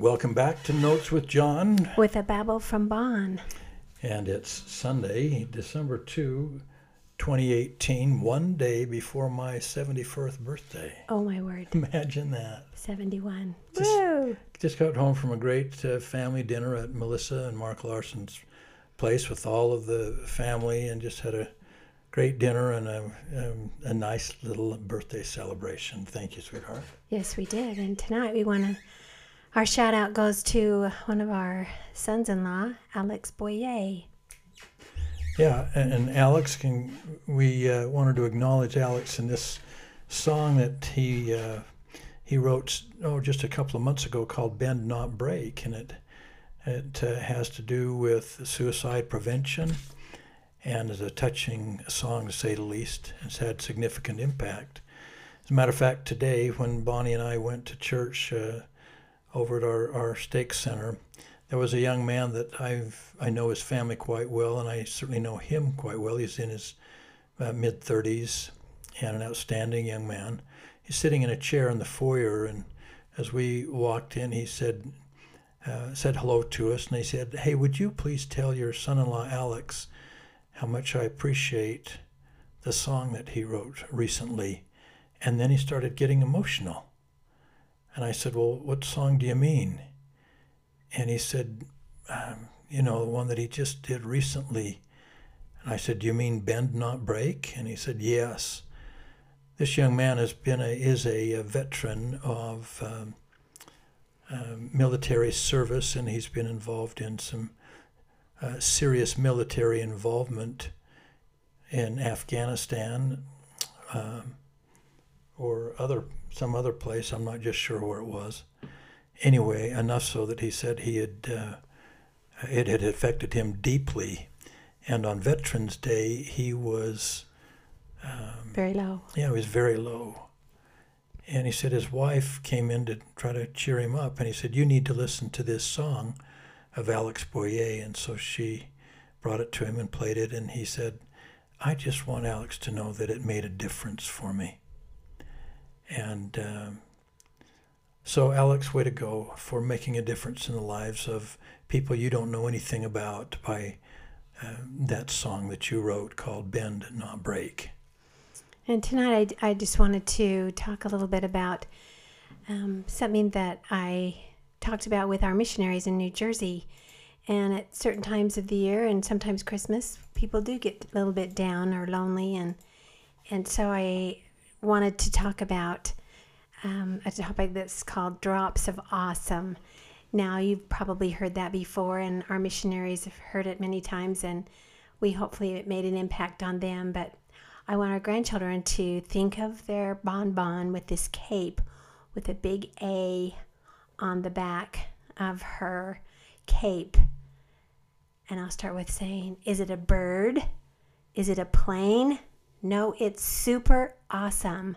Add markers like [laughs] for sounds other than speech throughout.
Welcome back to Notes with John. With a babble from Bon. And it's Sunday, December 2, 2018, one day before my 71st birthday. Oh, my word. [laughs] Imagine that. 71. Just- Woo! Just got home from a great uh, family dinner at Melissa and Mark Larson's place with all of the family and just had a great dinner and a, um, a nice little birthday celebration. Thank you, sweetheart. Yes, we did. And tonight we want to. Our shout out goes to one of our sons in law, Alex Boyé. Yeah, and, and Alex, can we uh, wanted to acknowledge Alex in this song that he uh, he wrote oh just a couple of months ago called "Bend Not Break," and it it uh, has to do with suicide prevention, and is a touching song to say the least. It's had significant impact. As a matter of fact, today when Bonnie and I went to church uh, over at our, our stake center, there was a young man that I've I know his family quite well, and I certainly know him quite well. He's in his uh, mid 30s and an outstanding young man. He's sitting in a chair in the foyer, and as we walked in, he said uh, said hello to us, and he said, "Hey, would you please tell your son-in-law Alex how much I appreciate the song that he wrote recently?" And then he started getting emotional, and I said, "Well, what song do you mean?" and he said, um, you know, the one that he just did recently. And I said, do you mean Bend Not Break? And he said, yes. This young man has been a, is a, a veteran of um, um, military service, and he's been involved in some uh, serious military involvement in Afghanistan um, or other some other place. I'm not just sure where it was anyway, enough so that he said he had uh, it had affected him deeply, and on Veterans Day he was um, Very low. yeah he was very low, and he said his wife came in to try to cheer him up, and he said you need to listen to this song of Alex Boyé, and so she brought it to him and played it, and he said. I just want Alex to know that it made a difference for me. And um, so, Alex, way to go for making a difference in the lives of people you don't know anything about by uh, that song that you wrote called Bend Not Break. And tonight I, I just wanted to talk a little bit about um, something that I talked about with our missionaries in New Jersey. And at certain times of the year and sometimes Christmas, people do get a little bit down or lonely. And, and so I wanted to talk about um, a topic that's called Drops of Awesome. Now, you've probably heard that before, and our missionaries have heard it many times, and we hopefully it made an impact on them. But I want our grandchildren to think of their bonbon with this cape with a big A on the back of her cape. And I'll start with saying, Is it a bird? Is it a plane? No, it's super awesome.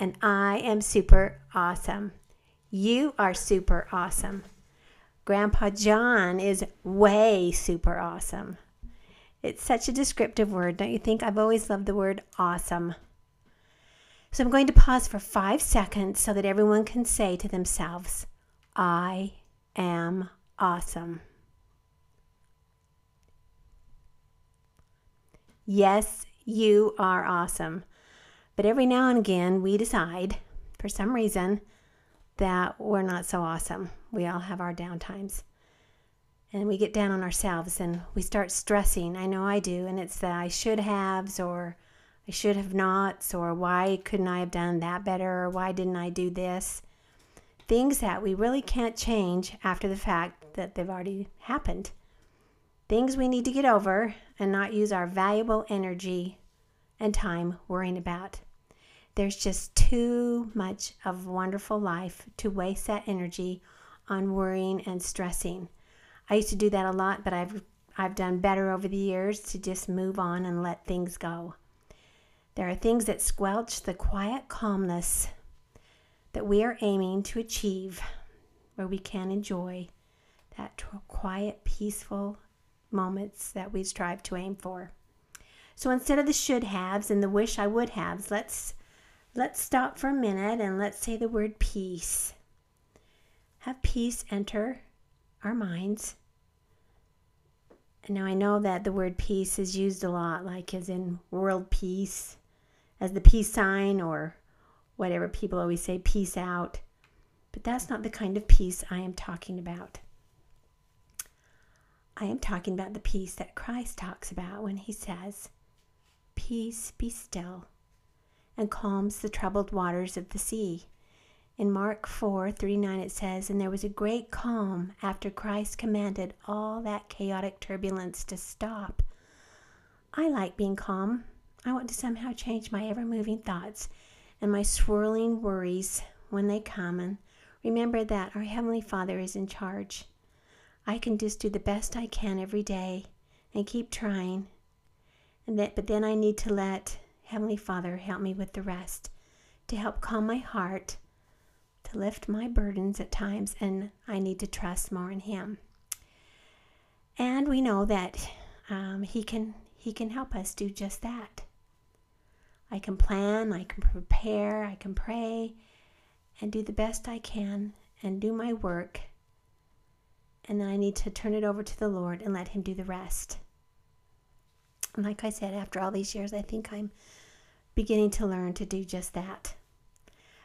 And I am super awesome. You are super awesome. Grandpa John is way super awesome. It's such a descriptive word, don't you think? I've always loved the word awesome. So I'm going to pause for five seconds so that everyone can say to themselves, I am awesome. Yes, you are awesome. But every now and again, we decide, for some reason, that we're not so awesome. We all have our down times. And we get down on ourselves and we start stressing. I know I do. And it's the I should haves or I should have nots or why couldn't I have done that better or why didn't I do this? Things that we really can't change after the fact that they've already happened. Things we need to get over and not use our valuable energy and time worrying about. There's just too much of wonderful life to waste that energy on worrying and stressing. I used to do that a lot, but I've I've done better over the years to just move on and let things go. There are things that squelch the quiet calmness that we are aiming to achieve, where we can enjoy that quiet, peaceful moments that we strive to aim for. So instead of the should haves and the wish I would haves, let's let's stop for a minute and let's say the word peace. have peace enter our minds. And now I know that the word peace is used a lot, like as in world peace, as the peace sign, or whatever people always say, peace out. But that's not the kind of peace I am talking about. I am talking about the peace that Christ talks about when he says, Peace be still, and calms the troubled waters of the sea. In Mark 4 39, it says, And there was a great calm after Christ commanded all that chaotic turbulence to stop. I like being calm. I want to somehow change my ever moving thoughts and my swirling worries when they come and remember that our Heavenly Father is in charge. I can just do the best I can every day and keep trying. And that, but then I need to let Heavenly Father help me with the rest to help calm my heart to lift my burdens at times, and I need to trust more in Him. And we know that um, He can He can help us do just that. I can plan, I can prepare, I can pray, and do the best I can, and do my work. And then I need to turn it over to the Lord and let Him do the rest. And like I said, after all these years, I think I'm beginning to learn to do just that.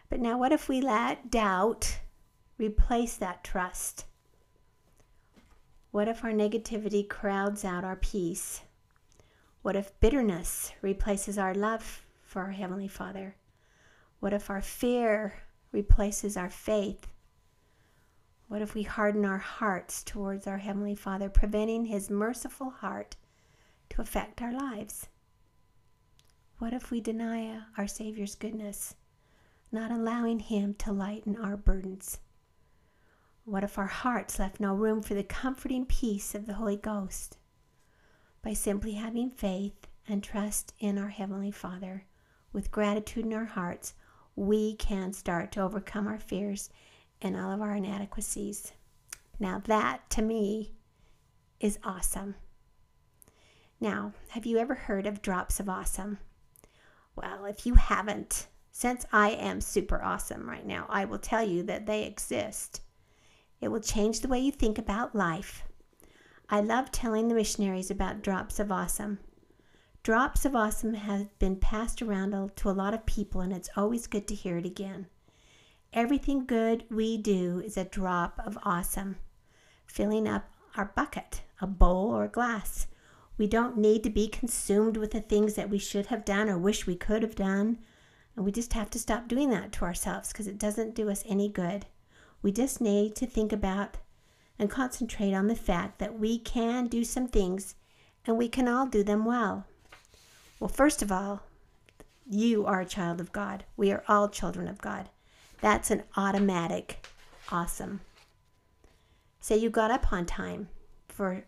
But now, what if we let doubt replace that trust? What if our negativity crowds out our peace? What if bitterness replaces our love for our Heavenly Father? What if our fear replaces our faith? What if we harden our hearts towards our Heavenly Father, preventing His merciful heart to affect our lives? What if we deny our Savior's goodness? not allowing Him to lighten our burdens? What if our hearts left no room for the comforting peace of the Holy Ghost? By simply having faith and trust in our Heavenly Father, with gratitude in our hearts, we can start to overcome our fears and all of our inadequacies. Now, that to me is awesome. Now, have you ever heard of drops of awesome? Well, if you haven't, since I am super awesome right now, I will tell you that they exist. It will change the way you think about life. I love telling the missionaries about Drops of Awesome. Drops of Awesome has been passed around to a lot of people, and it's always good to hear it again. Everything good we do is a drop of awesome, filling up our bucket, a bowl, or a glass. We don't need to be consumed with the things that we should have done or wish we could have done. And we just have to stop doing that to ourselves because it doesn't do us any good. We just need to think about and concentrate on the fact that we can do some things and we can all do them well. Well, first of all, you are a child of God. We are all children of God. That's an automatic awesome. Say you got up on time for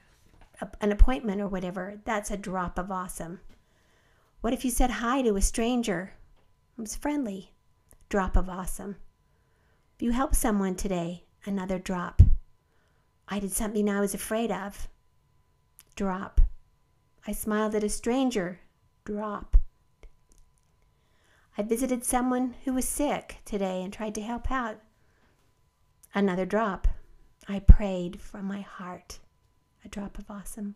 a, an appointment or whatever, that's a drop of awesome. What if you said hi to a stranger it was friendly. Drop of awesome. If you help someone today, another drop. I did something I was afraid of. Drop. I smiled at a stranger. Drop. I visited someone who was sick today and tried to help out. Another drop. I prayed from my heart. A drop of awesome.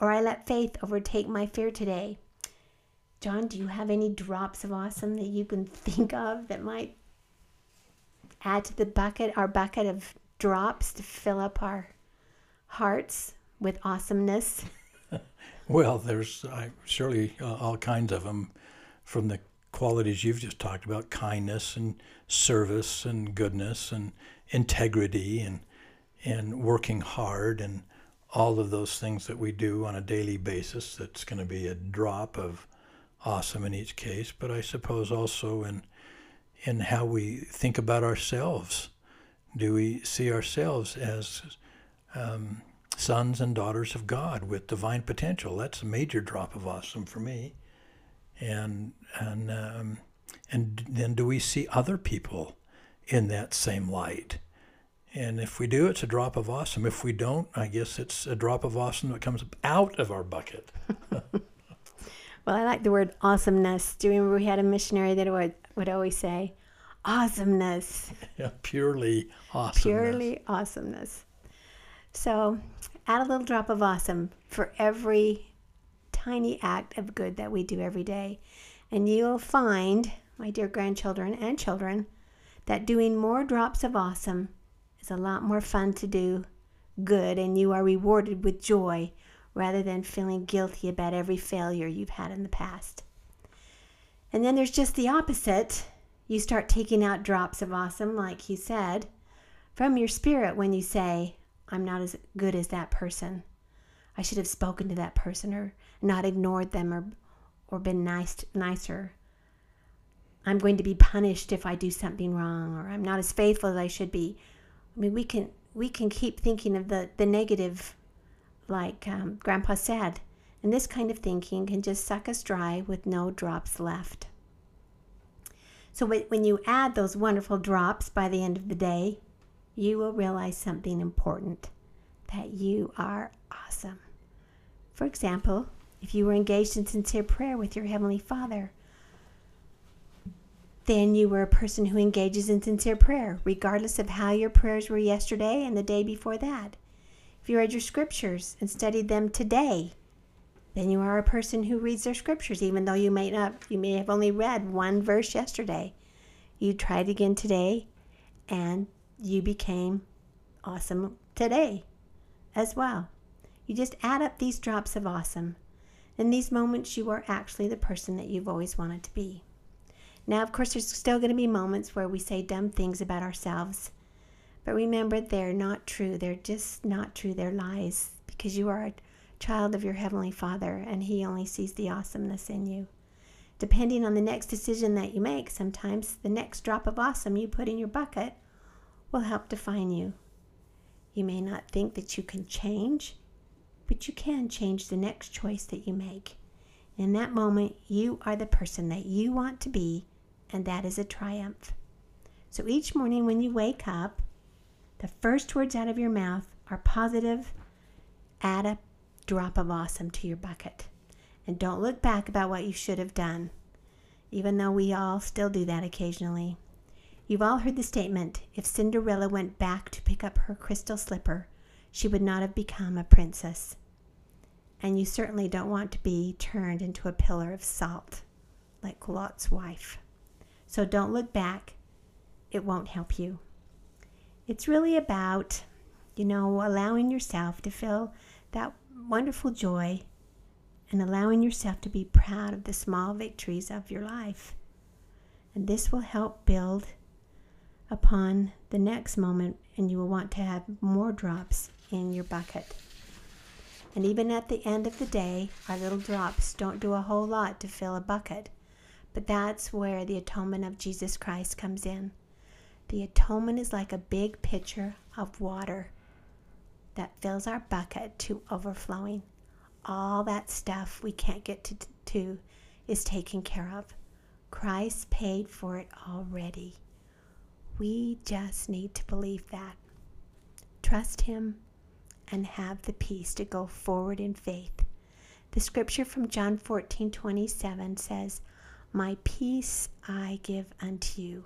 Or I let faith overtake my fear today. John, do you have any drops of awesome that you can [laughs] think of that might add to the bucket, our bucket of drops to fill up our hearts with awesomeness? [laughs] well, there's uh, surely uh, all kinds of them from the qualities you've just talked about kindness and service and goodness and integrity and and working hard and all of those things that we do on a daily basis that's going to be a drop of awesome in each case, but I suppose also in in how we think about ourselves. Do we see ourselves as um, sons and daughters of God with divine potential? That's a major drop of awesome for me. And and um, and then do we see other people in that same light? And if we do, it's a drop of awesome. If we don't, I guess it's a drop of awesome that comes out of our bucket. [laughs] Well, I like the word awesomeness. Do you remember we had a missionary that would, would always say, awesomeness. [laughs] Yeah, purely awesomeness. Purely awesomeness. So add a little drop of awesome for every tiny act of good that we do every day. And you'll find, my dear grandchildren and children, that doing more drops of awesome is a lot more fun to do good and you are rewarded with joy rather than feeling guilty about every failure you've had in the past. And then there's just the opposite. You start taking out drops of awesome, like he said, from your spirit when you say, I'm not as good as that person. I should have spoken to that person or not ignored them or or been nice nicer. I'm going to be punished if I do something wrong or I'm not as faithful as I should be. I mean, we can we can keep thinking of the the negative, like um, Grandpa said, and this kind of thinking can just suck us dry with no drops left. So when you add those wonderful drops by the end of the day, you will realize something important that you are awesome. For example, if you were engaged in sincere prayer with your Heavenly Father, then you were a person who engages in sincere prayer, regardless of how your prayers were yesterday and the day before that. If you read your scriptures and studied them today, then you are a person who reads their scriptures, even though you may not you may have only read one verse yesterday. You tried again today and you became awesome today as well. You just add up these drops of awesome. In these moments, you are actually the person that you've always wanted to be. Now, of course, there's still going to be moments where we say dumb things about ourselves. But remember, they're not true. They're just not true. They're lies because you are a child of your Heavenly Father and He only sees the awesomeness in you. Depending on the next decision that you make, sometimes the next drop of awesome you put in your bucket will help define you. You may not think that you can change, but you can change the next choice that you make. In that moment, you are the person that you want to be, and that is a triumph. So each morning when you wake up, the first words out of your mouth are positive. Add a drop of awesome to your bucket. And don't look back about what you should have done, even though we all still do that occasionally. You've all heard the statement if Cinderella went back to pick up her crystal slipper, she would not have become a princess. And you certainly don't want to be turned into a pillar of salt like Lot's wife. So don't look back, it won't help you. It's really about, you know, allowing yourself to feel that wonderful joy and allowing yourself to be proud of the small victories of your life. And this will help build upon the next moment, and you will want to have more drops in your bucket. And even at the end of the day, our little drops don't do a whole lot to fill a bucket. But that's where the atonement of Jesus Christ comes in. The atonement is like a big pitcher of water that fills our bucket to overflowing. All that stuff we can't get to, to is taken care of. Christ paid for it already. We just need to believe that. Trust Him and have the peace to go forward in faith. The scripture from John 14 27 says, My peace I give unto you.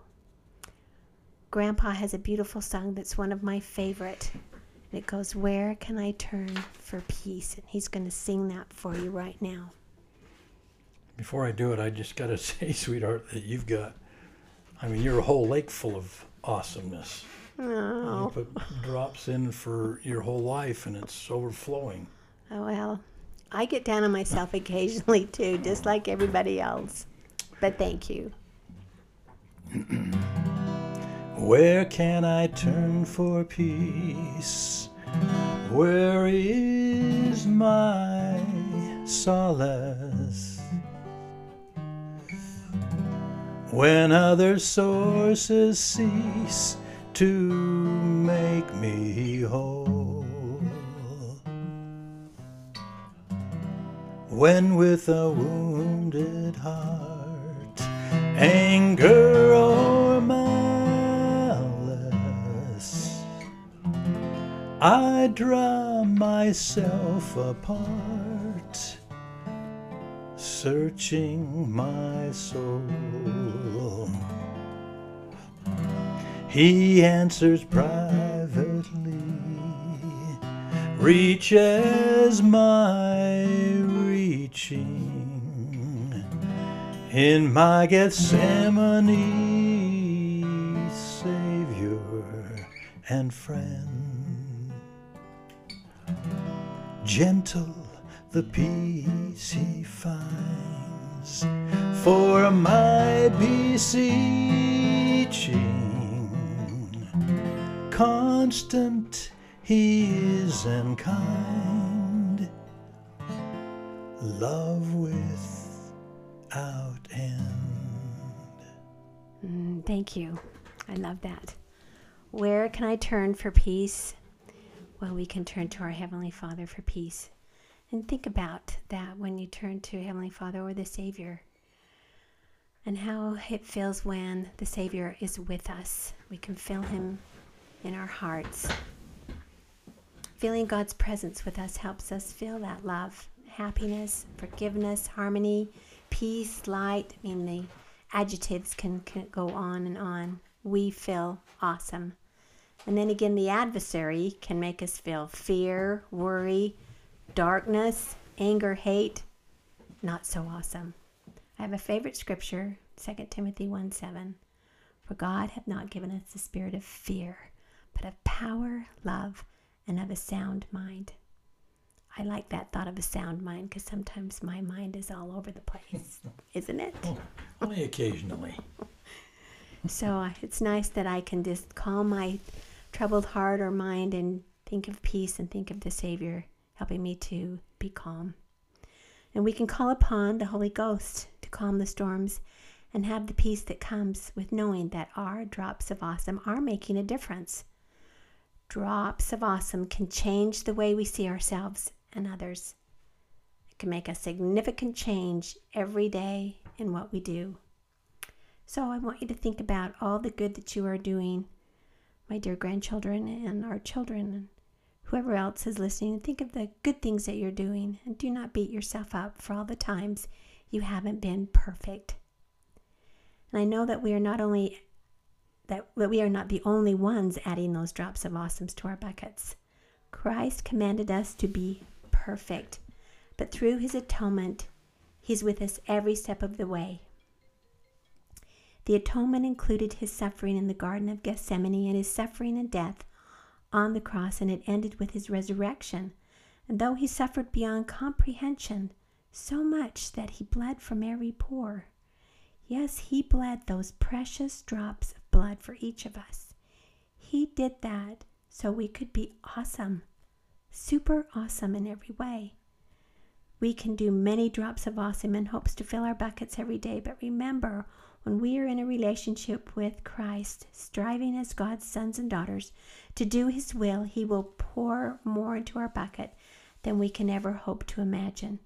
Grandpa has a beautiful song that's one of my favorite. And it goes, Where can I turn for peace? And he's going to sing that for you right now. Before I do it, I just got to [laughs] say, sweetheart, that you've got I mean, you're a whole lake full of awesomeness. Oh. You put drops in for your whole life, and it's overflowing. Oh, well, I get down on myself occasionally too, just like everybody else. But thank you. Where can I turn for peace? Where is my solace? When other sources cease to make me whole. When with a wounded heart, anger or malice, I draw myself apart searching my soul. He answers privately, reaches my reaching in my Gethsemane, Savior and friend. Gentle the peace he finds for my beseeching. Constant he is and kind, love without end. Mm, thank you. I love that. Where can I turn for peace? Well, we can turn to our Heavenly Father for peace. And think about that when you turn to Heavenly Father or the Savior and how it feels when the Savior is with us. We can feel Him in our hearts. Feeling God's presence with us helps us feel that love, happiness, forgiveness, harmony, peace, light. I mean, the adjectives can, can go on and on. We feel awesome. And then again, the adversary can make us feel fear, worry, darkness, anger, hate. Not so awesome. I have a favorite scripture, 2 Timothy 1 7. For God hath not given us the spirit of fear, but of power, love, and of a sound mind. I like that thought of a sound mind because sometimes my mind is all over the place, [laughs] isn't it? Oh, only occasionally. So uh, it's nice that I can just calm my troubled heart or mind and think of peace and think of the Savior helping me to be calm. And we can call upon the Holy Ghost to calm the storms and have the peace that comes with knowing that our drops of awesome are making a difference. Drops of awesome can change the way we see ourselves and others. It can make a significant change every day in what we do. So I want you to think about all the good that you are doing, my dear grandchildren and our children whoever else is listening. Think of the good things that you're doing and do not beat yourself up for all the times you haven't been perfect. And I know that we are not only that, that we are not the only ones adding those drops of awesomes to our buckets. Christ commanded us to be perfect, but through his atonement, he's with us every step of the way. The atonement included his suffering in the Garden of Gethsemane and his suffering and death on the cross, and it ended with his resurrection. And though he suffered beyond comprehension, so much that he bled from every pore, yes, he bled those precious drops of blood for each of us. He did that so we could be awesome, super awesome in every way. We can do many drops of awesome in hopes to fill our buckets every day, but remember, when we are in a relationship with Christ, striving as God's sons and daughters to do His will, He will pour more into our bucket than we can ever hope to imagine.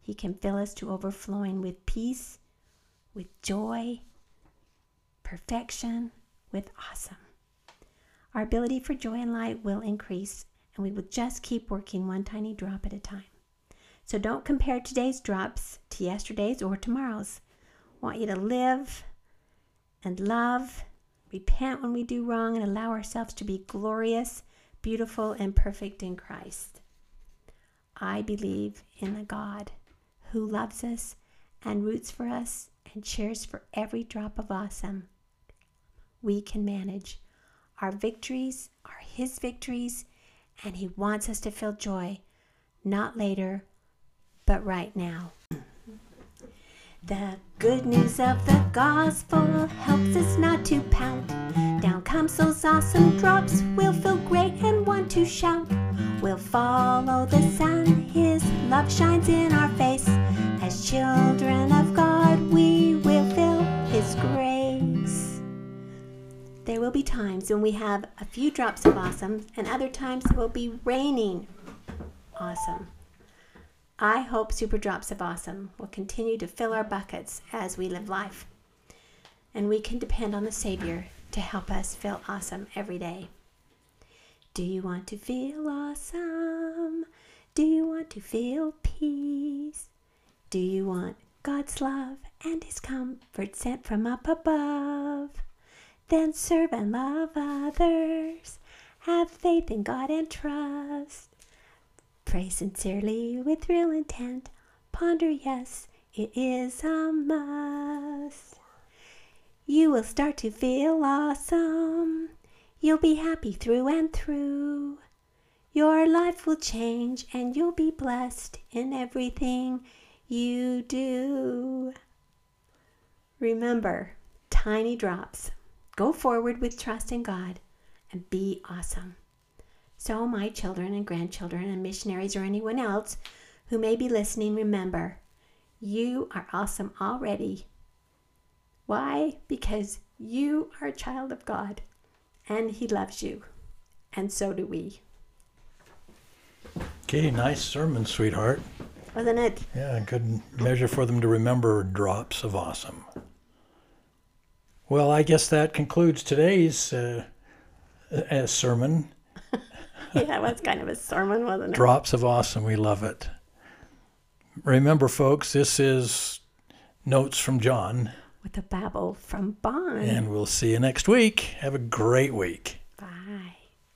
He can fill us to overflowing with peace, with joy, perfection, with awesome. Our ability for joy and light will increase, and we will just keep working one tiny drop at a time. So don't compare today's drops to yesterday's or tomorrow's. Want you to live and love, repent when we do wrong, and allow ourselves to be glorious, beautiful, and perfect in Christ. I believe in a God who loves us and roots for us and cheers for every drop of awesome we can manage. Our victories are His victories, and He wants us to feel joy, not later, but right now. The good news of the gospel helps us not to pout. Down comes those awesome drops, we'll feel great and want to shout. We'll follow the sun, His love shines in our face. As children of God, we will feel His grace. There will be times when we have a few drops of awesome, and other times it will be raining awesome. I hope Super Drops of Awesome will continue to fill our buckets as we live life. And we can depend on the Savior to help us feel awesome every day. Do you want to feel awesome? Do you want to feel peace? Do you want God's love and His comfort sent from up above? Then serve and love others. Have faith in God and trust. Pray sincerely with real intent. Ponder, yes, it is a must. You will start to feel awesome. You'll be happy through and through. Your life will change and you'll be blessed in everything you do. Remember, tiny drops. Go forward with trust in God and be awesome. So, my children and grandchildren and missionaries or anyone else who may be listening, remember, you are awesome already. Why? Because you are a child of God and He loves you. And so do we. Okay, nice sermon, sweetheart. Wasn't it? Yeah, good measure for them to remember drops of awesome. Well, I guess that concludes today's uh, uh, sermon. [laughs] yeah, it was kind of a sermon, wasn't it? Drops of awesome. We love it. Remember, folks, this is Notes from John, With a babble from Bon. and we'll see you next week. Have a great week.